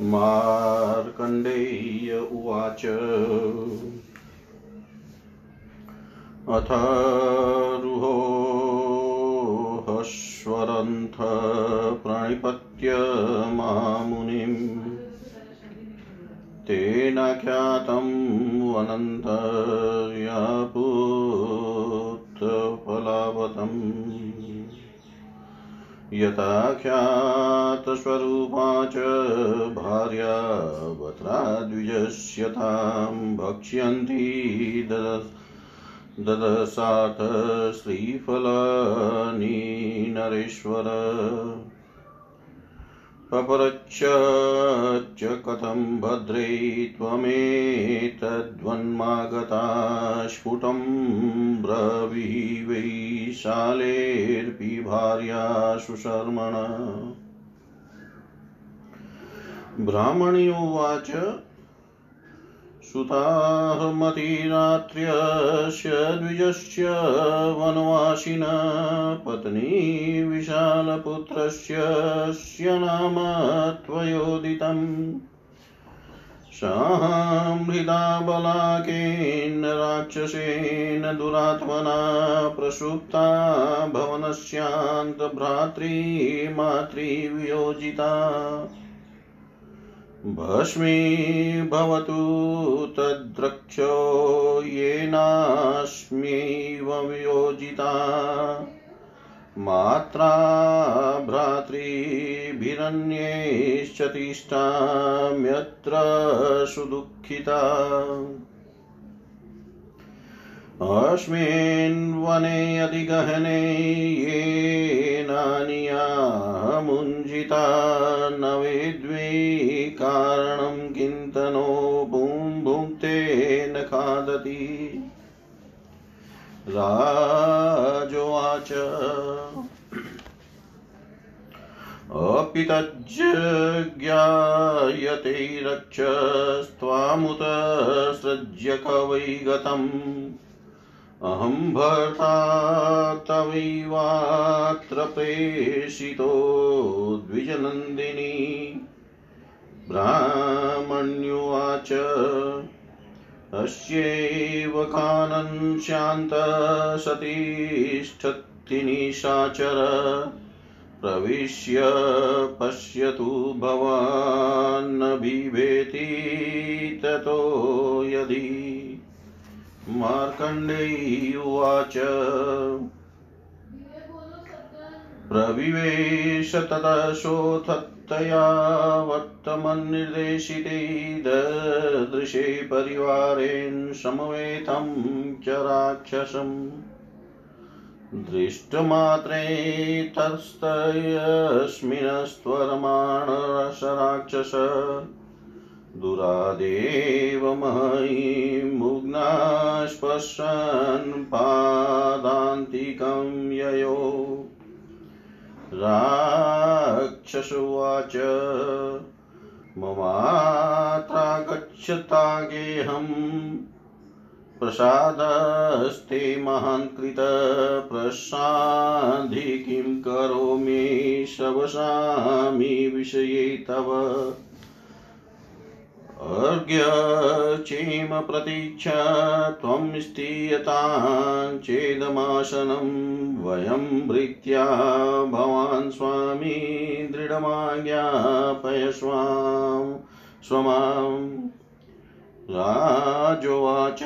मार्कण्डेय उवाच। अथ रुहोहस्वरन्थ प्रणिपत्य मामुनिम् तेन ख्यातं यथा ख्यातस्वरूपा च भार्या वत्राद्विजस्यतां भक्ष्यन्ति ददसात् श्रीफलानि नरेश्वर पपरच्च च कथं भद्रे त्वमेतद्वन्मागता स्फुटं ब्रवीवैशालेर्पि भार्या सुशर्मण ब्राह्मणी उवाच सुताहमतिरात्र्यस्य द्विजस्य वनवासिन पत्नी विशालपुत्रस्य नाम त्वयोदितम्। साहृदा बलाकेन राक्षसेन दुरात्मना प्रसुप्ता भवनस्यान्तभ्रातृमातृवियोजिता भस्मी भवतु तद्रक्षो येनास्म्यैव वियोजिता। मात्रा भ्रातृभिरन्यैश्च तिष्ठाम्यत्र सुदुःखिता अस्मिन् वने अधिगहने येनानियामुञ्जिता न वेद्वी कारणं किन्तनो भूं भुङ्क्ते न खादति। राजोवाच। अपि तज्ज्ञायते रक्षस्त्वामुत सृज्य कवै अहं भर्ता तवैवात्र प्रेषितो द्विजनन्दिनी। ब्राह्मण्युवाच, अस्यैव कानन् शान्तसतिष्ठति निशाचर प्रविश्य पश्यतु भवान्न बिभेति ततो यदि। मार्कण्डेय उवाच प्रविवेश तदशोथत्तया वर्तमन्निर्देशिते ददृशे परिवारेण समवेतं च राक्षसम् दृष्टमात्रे तस्तयस्मिनस्त्वरमाणरस राक्षस दुरादेव मयीमुग्नास्पशन् पादान्तिकं ययो। राक्षसुवाच ममात्रा गच्छता गेहम् प्रसादस्ते महान् कृत प्रसाधि किं करोमि शवसामि विषये तव। अर्घ्यचेम प्रतीक्षा त्वं स्थीयतां चेदमासनं वयं भृत्या भवान् स्वामी दृढमाज्ञापय स्वां स्वमाम् राजोवाच।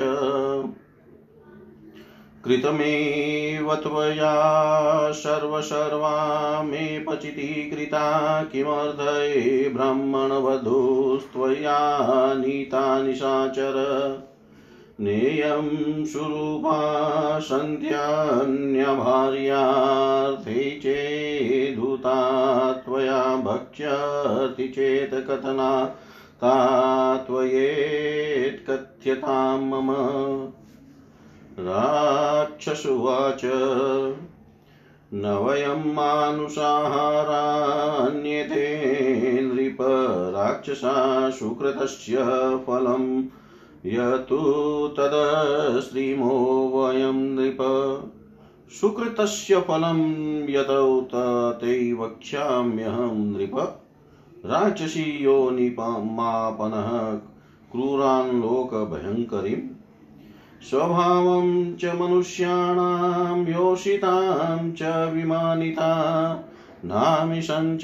कृतमेव त्वया सर्वसर्वा मे पचिती कृता किमर्धये ब्राह्मणवधूस्त्वया नीता निशाचर। नेयं सुरूपा सन्ध्यान्यभार्यार्थे चेदुता त्वया भक्ष्यति चेत् कथना ता त्वयेत्कथ्यतां मम। राक्षसुवाच। न वयं मानुषाहारान्यते नृप राक्षसा सुकृतस्य फलं। यतु तदस्त्रीमो वयं नृप। सुकृतस्य फलं यतौ तते वक्ष्याम्यहं नृप। राक्षसी योनिपमापनः क्रूरान् लोकभयङ्करीम्। स्वभावं च मनुष्याणां, योषितां च विमानिता। नामिषं च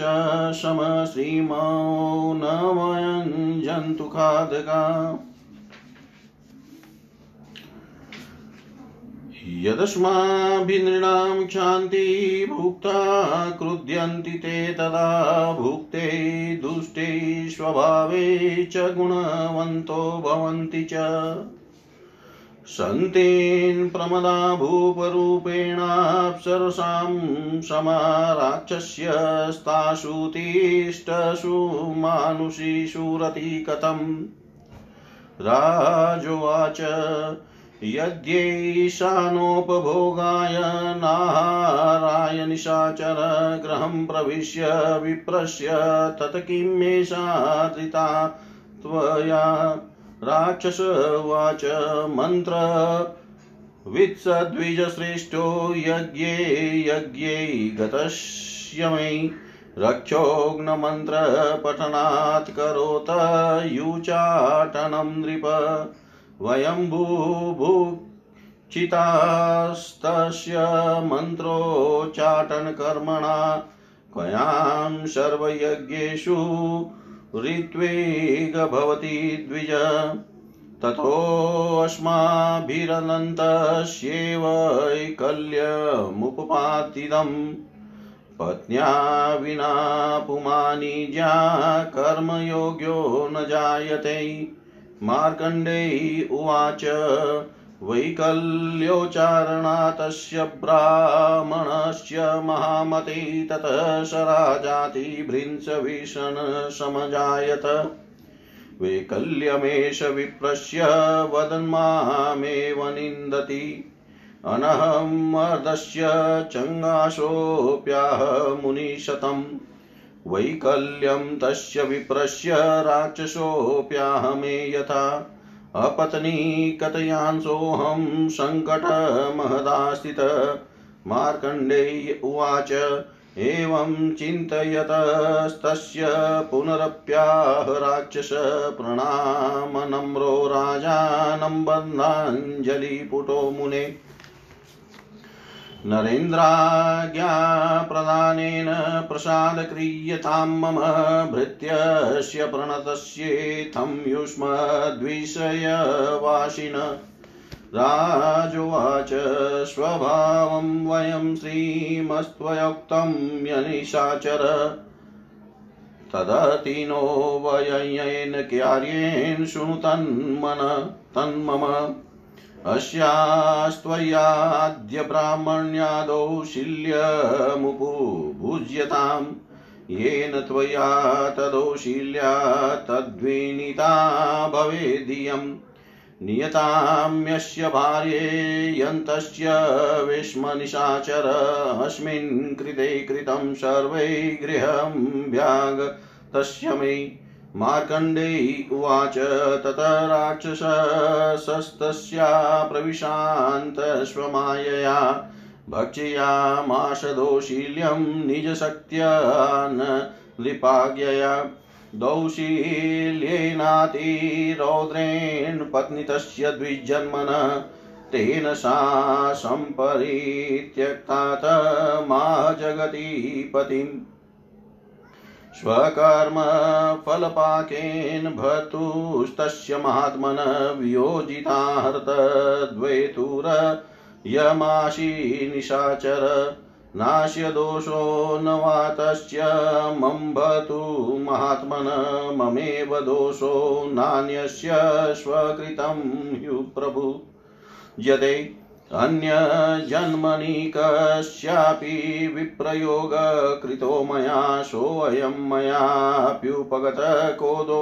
समश्रीमौ न वयं जन्तुखादका यदस्माभिनृणां क्षान्ति भुक्ता क्रुध्यन्ति ते तदा भुक्ते दुष्टे स्वभावे च गुणवन्तो भवन्ति च। सन्तेन् प्रमदा भूपरूपेणाप्सरसां समाराक्षस्यस्तासु तिष्ठसु मानुषीषु रति कथम् राजोवाच यद्यैशानोपभोगाय नाहाराय निशाचर गृहं प्रविश्य विप्रस्य तत् किं मेषा धृता त्वया राक्षसवाच मन्त्र। वित्सद्विजश्रेष्ठो यज्ञे, यज्ञै गतस्य मे। रक्षोग्नमन्त्रपठनात् करोत युचाटनं नृप। वयं भूभुचितास्तस्य मन्त्रोच्चाटनकर्मणा क्वयां सर्वयज्ञेषु ऋत्वेग भवति द्विज ततोऽस्माभिरनन्तस्यैवैकल्यमुपपातिदम् पत्न्या विना पुमानिज्या कर्मयोग्यो न जायते। मार्कण्डेय उवाच वैकल्योच्चारणातस्य ब्राह्मणस्य महामते ततः स राजातिभृंसभीषण समजायत। वैकल्यमेष विप्रस्य वदन्मामेव निन्दति। अनहमर्दस्य चङ्गाशोऽप्याह मुनिशतम्। वैकल्यं तस्य विप्रस्य राक्षसोऽप्याहमे यथा। अपत्नी कथयांसोऽहं सङ्कटमहदास्थित मार्कण्डेय उवाच एवं चिन्तयतस्तस्य पुनरप्याह राक्षस प्रणामनम्रो राजानं बन्धाञ्जलिपुटो मुने। नरेन्द्राज्ञाप्रदानेन प्रसादक्रियतां मम भृत्यस्य प्रणतस्येथं युष्मद्विषयवासिन। राजोवाच स्वभावं वयं श्रीमस्त्वयोक्तं यनिशाचर। तदतिनो वययेन कार्येण शृणु तन्मन तन्मम। अस्यास्त्वयाद्य ब्राह्मण्यादौ शिल्यमुपुभुज्यताम् येन त्वया तदौशील्या तद्विनीता भवेदियम्। नियताम्यस्य भार्येयन्तस्य विस्मनिशाचर अस्मिन् कृते कृतं सर्वै गृहं भ्याग तस्य मे। मार्कण्डेय उवाच, तत राक्षसस्तस्या प्रविशान्तस्वमायया भक्षयामाशदोशील्यं निजशक्त्या न नृपाज्ञया दौशील्येनातिरौद्रेण पत्नी तस्य द्विजन्मन। तेन सा सम्परित्यक्तात मा जगति पतिम्। स्वकर्मफलपाकेन भर्तुस्तस्य महात्मन वियोजिताहर्तद्वैतुर यमाशी निशाचर नास्य दोषो न वा तस्य मम्भतु महात्मन ममेव दोषो नान्यस्य स्वकृतं ह्युप्रभु यदे अन्यजन्मनि कस्यापि विप्रयोग कृतो मया सोऽयं मयाप्युपगत कोदो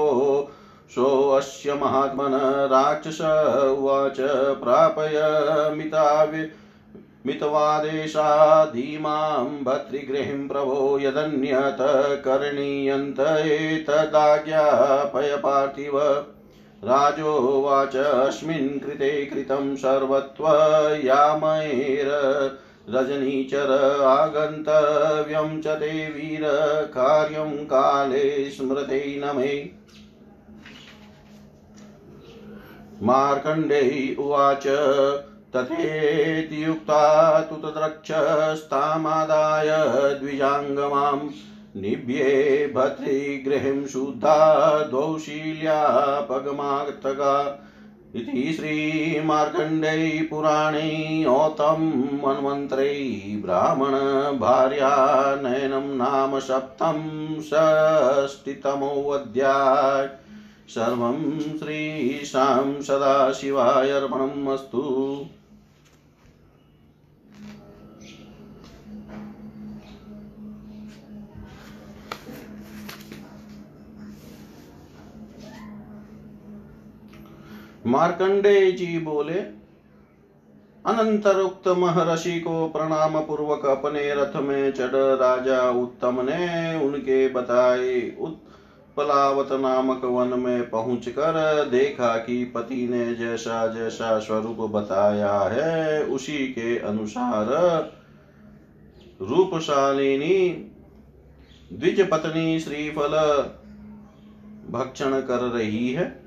सोऽस्य महात्मन राक्षस उवाच प्रापय मितावि मितवादेशाधीमां भर्तृगृहिं प्रभो यदन्यत करणीयन्त एतदाज्ञापय पार्थिव राजोवाच अस्मिन् कृते कृतं सर्वत्वयामैर् रजनीचर आगन्तव्यं च ते वीर कार्यं काले स्मृते न मे मार्कण्डेय उवाच, तथेत्युक्ता तु तद्रक्षस्तामादाय द्विजाङ्गमाम् निभ्ये भद्रिगृहिं शुद्धा द्वौ शील्यापगमागतगा इति श्रीमार्कण्डै पुराणे औतं मन्वन्त्रै ब्राह्मणभार्यानयनं नाम सप्तं षष्टितमोऽध्याय। सर्वं श्रीशां सदाशिवाय अस्तु। मार्कंडेय जी बोले अनंतर उक्त महर्षि को प्रणाम पूर्वक अपने रथ में चढ़ राजा उत्तम ने उनके बताए उत्पलावत नामक वन में पहुंचकर देखा कि पति ने जैसा जैसा स्वरूप बताया है, उसी के अनुसार रूपशालिनी द्विज पत्नी श्रीफल भक्षण कर रही है।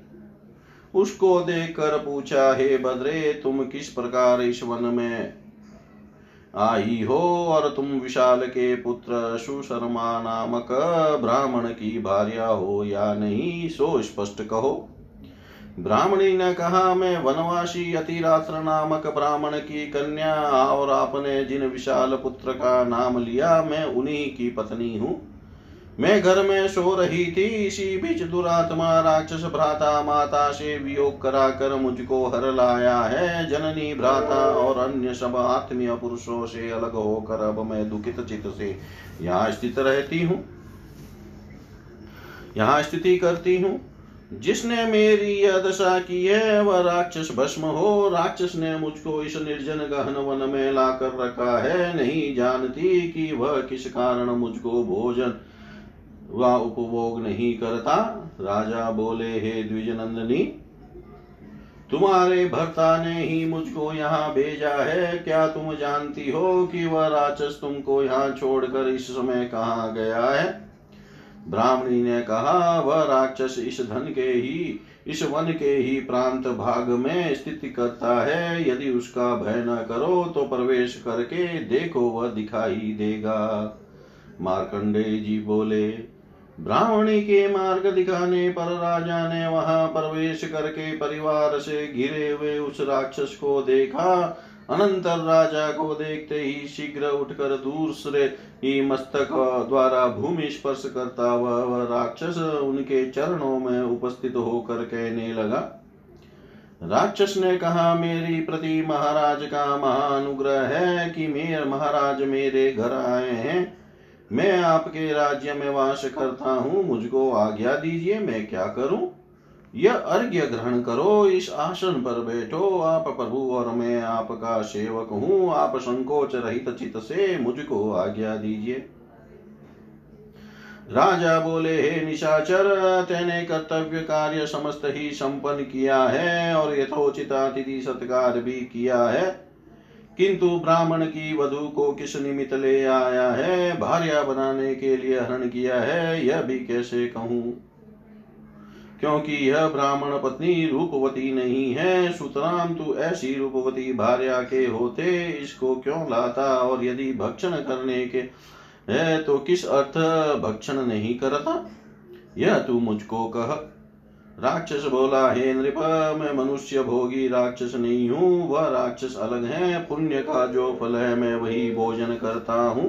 उसको देखकर पूछा, हे बद्रे, तुम किस प्रकार इस वन में आई हो? और तुम विशाल के पुत्र सुशर्मा नामक ब्राह्मण की भार्या हो या नहीं, सो स्पष्ट कहो। ब्राह्मणी ने कहा, मैं वनवासी अतिरात्र नामक ब्राह्मण की कन्या और आपने जिन विशाल पुत्र का नाम लिया, मैं उन्हीं की पत्नी हूँ। मैं घर में सो रही थी, इसी बीच दुरात्मा राक्षस भ्राता माता से वियोग कराकर मुझको हर लाया है। जननी भ्राता और अन्य सब आत्मीय पुरुषों से अलग होकर अब मैं दुखित चित से यहाँ स्थित रहती हूँ। यहाँ स्थिति करती हूँ। जिसने मेरी यह दशा की है, वह राक्षस भस्म हो। राक्षस ने मुझको इस निर्जन गहन वन में लाकर रखा है। नहीं जानती कि वह किस कारण मुझको भोजन वह उपभोग नहीं करता। राजा बोले, हे द्विजनंदनी, तुम्हारे भर्ता ने ही मुझको यहाँ भेजा है। क्या तुम जानती हो कि वह राक्षस तुमको यहाँ छोड़कर इस समय कहाँ गया है? ब्राह्मणी ने कहा, वह राक्षस इस धन के ही, इस वन के ही प्रांत भाग में स्थिति करता है। यदि उसका भय न करो तो प्रवेश करके देखो, वह दिखाई देगा। मार्कंडेय जी बोले ब्राह्मणी के मार्ग दिखाने पर राजा ने वहाँ प्रवेश करके परिवार से घिरे हुए उस राक्षस को देखा। अनंतर राजा को देखते ही शीघ्र उठकर दूसरे ही मस्तक द्वारा भूमि स्पर्श करता वह राक्षस उनके चरणों में उपस्थित होकर कहने लगा, राक्षस ने कहा, मेरी प्रति महाराज का महानुग्रह है कि मेरे, महाराज मेरे घर आए हैं। मैं आपके राज्य में वास करता हूँ, मुझको आज्ञा दीजिए, मैं क्या करूँ? यह अर्घ्य ग्रहण करो, इस आसन पर बैठो, आप प्रभु और मैं आपका सेवक हूँ, आप संकोच रहित चित से मुझको आज्ञा दीजिए। राजा बोले, हे निशाचर, तेने कर्तव्य कार्य समस्त ही संपन्न किया है और यथोचित अतिथि सत्कार भी किया है। किंतु ब्राह्मण की वधु को किस निमित्त ले आया है? भार्या बनाने के लिए हरण किया है? यह भी कैसे कहूँ? क्योंकि यह ब्राह्मण पत्नी रूपवती नहीं है। सुतराम, तू ऐसी रूपवती भार्या के होते, इसको क्यों लाता? और यदि भक्षण करने के है तो किस अर्थ भक्षण नहीं करता? यह तू मुझको कह। राक्षस बोला, हे नृप, मैं मनुष्य भोगी राक्षस नहीं हूँ। वह राक्षस अलग है। पुण्य का जो फल है, मैं वही भोजन करता हूँ।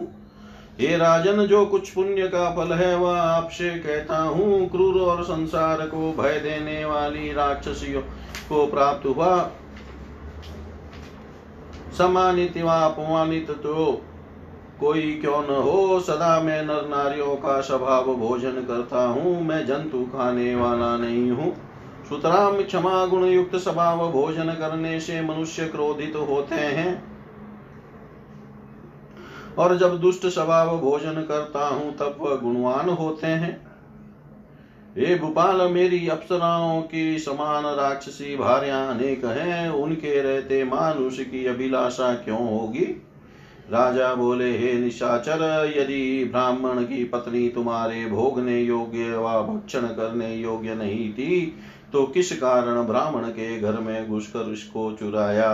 हे राजन, जो कुछ पुण्य का फल है, वह आपसे कहता हूँ। क्रूर और संसार को भय देने वाली राक्षसियों को प्राप्त हुआ। सम्मानित व अपमानित तो कोई क्यों न हो, सदा मैं नर नारियों का स्वभाव भोजन करता हूँ, मैं जंतु खाने वाला नहीं हूँ। सुतराम क्षमा गुण युक्त स्वभाव भोजन करने से मनुष्य क्रोधित होते हैं। और जब दुष्ट स्वभाव भोजन करता हूँ, तब वह गुणवान होते हैं। हे भूपाल मेरी अप्सराओं की समान राक्षसी भार्या अनेक हैं, उनके रहते मानुष की अभिलाषा क्यों होगी? राजा बोले, हे निशाचर, यदि ब्राह्मण की पत्नी तुम्हारे भोगने योग्य व भक्षण करने योग्य नहीं थी तो किस कारण ब्राह्मण के घर में घुसकर उसको चुराया?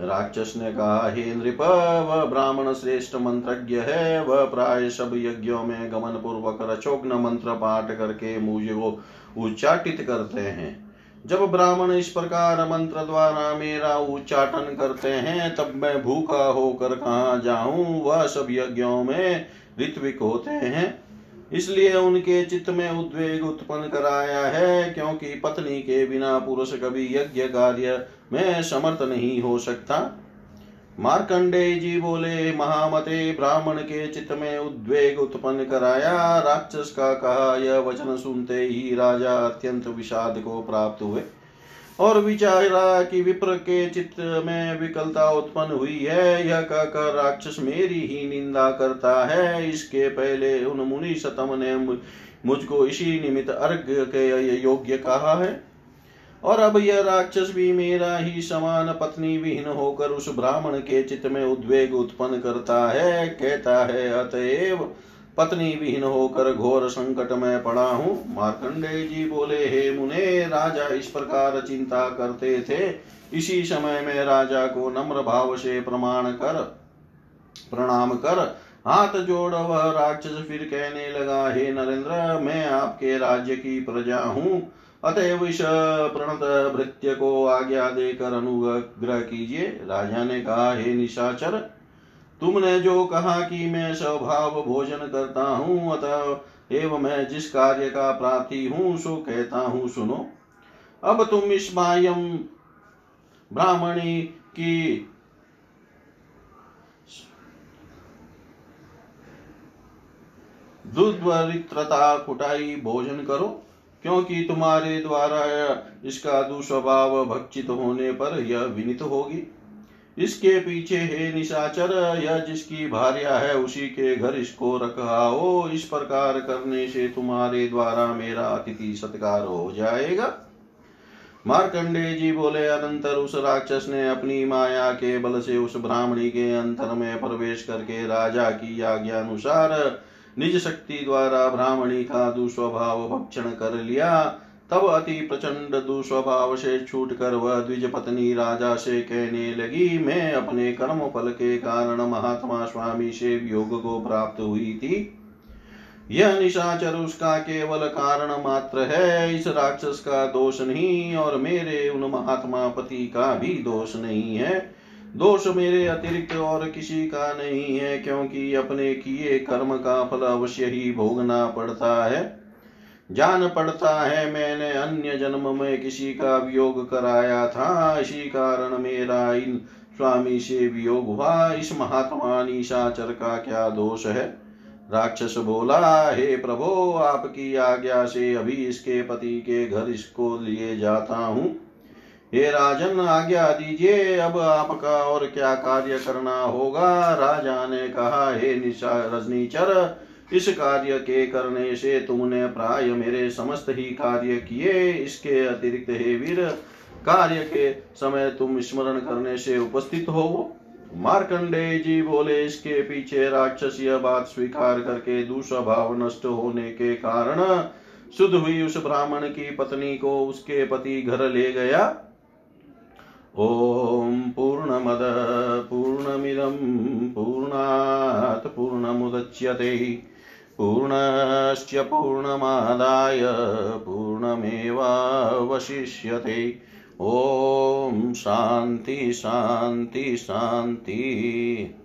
राक्षस ने कहा, हे नृप, वह ब्राह्मण श्रेष्ठ मंत्रज्ञ है। वह प्राय सब यज्ञों में गमन पूर्वक रचोग्न मंत्र पाठ करके मुझे को उच्चाटित करते हैं। जब ब्राह्मण इस प्रकार मंत्र द्वारा मेरा उच्चाटन करते हैं, तब मैं भूखा होकर कहा जाऊँ? वह सब यज्ञों में ऋत्विक होते हैं। इसलिए उनके चित्त में उद्वेग उत्पन्न कराया है, क्योंकि पत्नी के बिना पुरुष कभी यज्ञ कार्य में समर्थ नहीं हो सकता। मार्कंडे जी बोले, महामते ब्राह्मण के चित्त में उद्वेग उत्पन्न कराया। राक्षस का कहा यह वचन सुनते ही राजा अत्यंत विषाद को प्राप्त हुए और विचारा कि विप्र के चित्त में विकलता उत्पन्न हुई है। यह कहकर राक्षस मेरी ही निंदा करता है। इसके पहले उन मुनि सतम ने मुझको इसी निमित्त अर्घ के योग्य कहा है। और अब यह राक्षस भी मेरा ही समान पत्नी विहीन होकर उस ब्राह्मण के चित्त में उद्वेग उत्पन्न करता है, कहता है, अतएव पत्नी विहीन होकर घोर संकट में पड़ा हूँ। मार्कंडे जी बोले, हे मुने, राजा इस प्रकार चिंता करते थे। इसी समय में राजा को नम्र भाव से प्रमाण कर, प्रणाम कर, हाथ जोड़ वह राक्षस फिर कहने लगा, हे नरेंद्र, मैं आपके राज्य की प्रजा हूँ। अतएव इस प्रणत भृत्य को आज्ञा देकर अनुग्रह कीजिए। राजा ने कहा, हे निशाचर, तुमने जो कहा कि मैं स्वभाव भोजन करता हूँ, अतः एवं मैं जिस कार्य का प्राप्ति हूँ, सो कहता हूँ, सुनो। अब तुम इस मायम ब्राह्मणी की दुर्वरित्रता कुटाई भोजन करो। क्योंकि तुम्हारे द्वारा इसका दुस्वभाव भक्षित होने पर यह विनित होगी। इसके पीछे हे निशाचर, यह जिसकी भार्या है, उसी के घर इसको रखाओ इस प्रकार करने से तुम्हारे द्वारा मेरा अतिथि सत्कार हो जाएगा। मार्कंडे जी बोले, अनंतर उस राक्षस ने अपनी माया के बल से उस ब्राह्मणी के अंतर में प्रवेश करके राजा की आज्ञा अनुसार निज शक्ति द्वारा ब्राह्मणी का दुस्वभाव भक्षण कर लिया। तब अति प्रचंड दुस्वभाव से छूट कर वह द्विज पत्नी राजा से कहने लगी, मैं अपने कर्म फल के कारण महात्मा स्वामी से योग को प्राप्त हुई थी। यह निशाचर उसका केवल कारण मात्र है, इस राक्षस का दोष नहीं, और मेरे उन महात्मा पति का भी दोष नहीं है। दोष मेरे अतिरिक्त और किसी का नहीं है, क्योंकि अपने किए कर्म का फल अवश्य ही भोगना पड़ता है। जान पड़ता है, मैंने अन्य जन्म में किसी का वियोग कराया था। इसी कारण मेरा इन स्वामी से वियोग हुआ। इस महात्मा निशाचर का क्या दोष है? राक्षस बोला, हे प्रभो, आपकी आज्ञा से अभी इसके पति के घर इसको लिए जाता हूँ। हे राजन, आज्ञा दीजिए, अब आपका और क्या कार्य करना होगा? राजा ने कहा, हे निशा, रजनीचर, इस कार्य के करने से तुमने प्राय मेरे समस्त ही कार्य किए। इसके अतिरिक्त, हे वीर, कार्य के समय तुम स्मरण करने से उपस्थित हो। मार्कंडे जी बोले, इसके पीछे राक्षस यह बात स्वीकार करके दूसरा भाव नष्ट होने के कारण शुद्ध हुई उस ब्राह्मण की पत्नी को उसके पति घर ले गया। ॐ पूर्णमद पूर्णमिदं पूर्णात् पूर्णमुदच्यते। पूर्णश्च पूर्णमादाय पूर्णमेवावशिष्यते। ॐ शान्ति शान्ति शान्ति।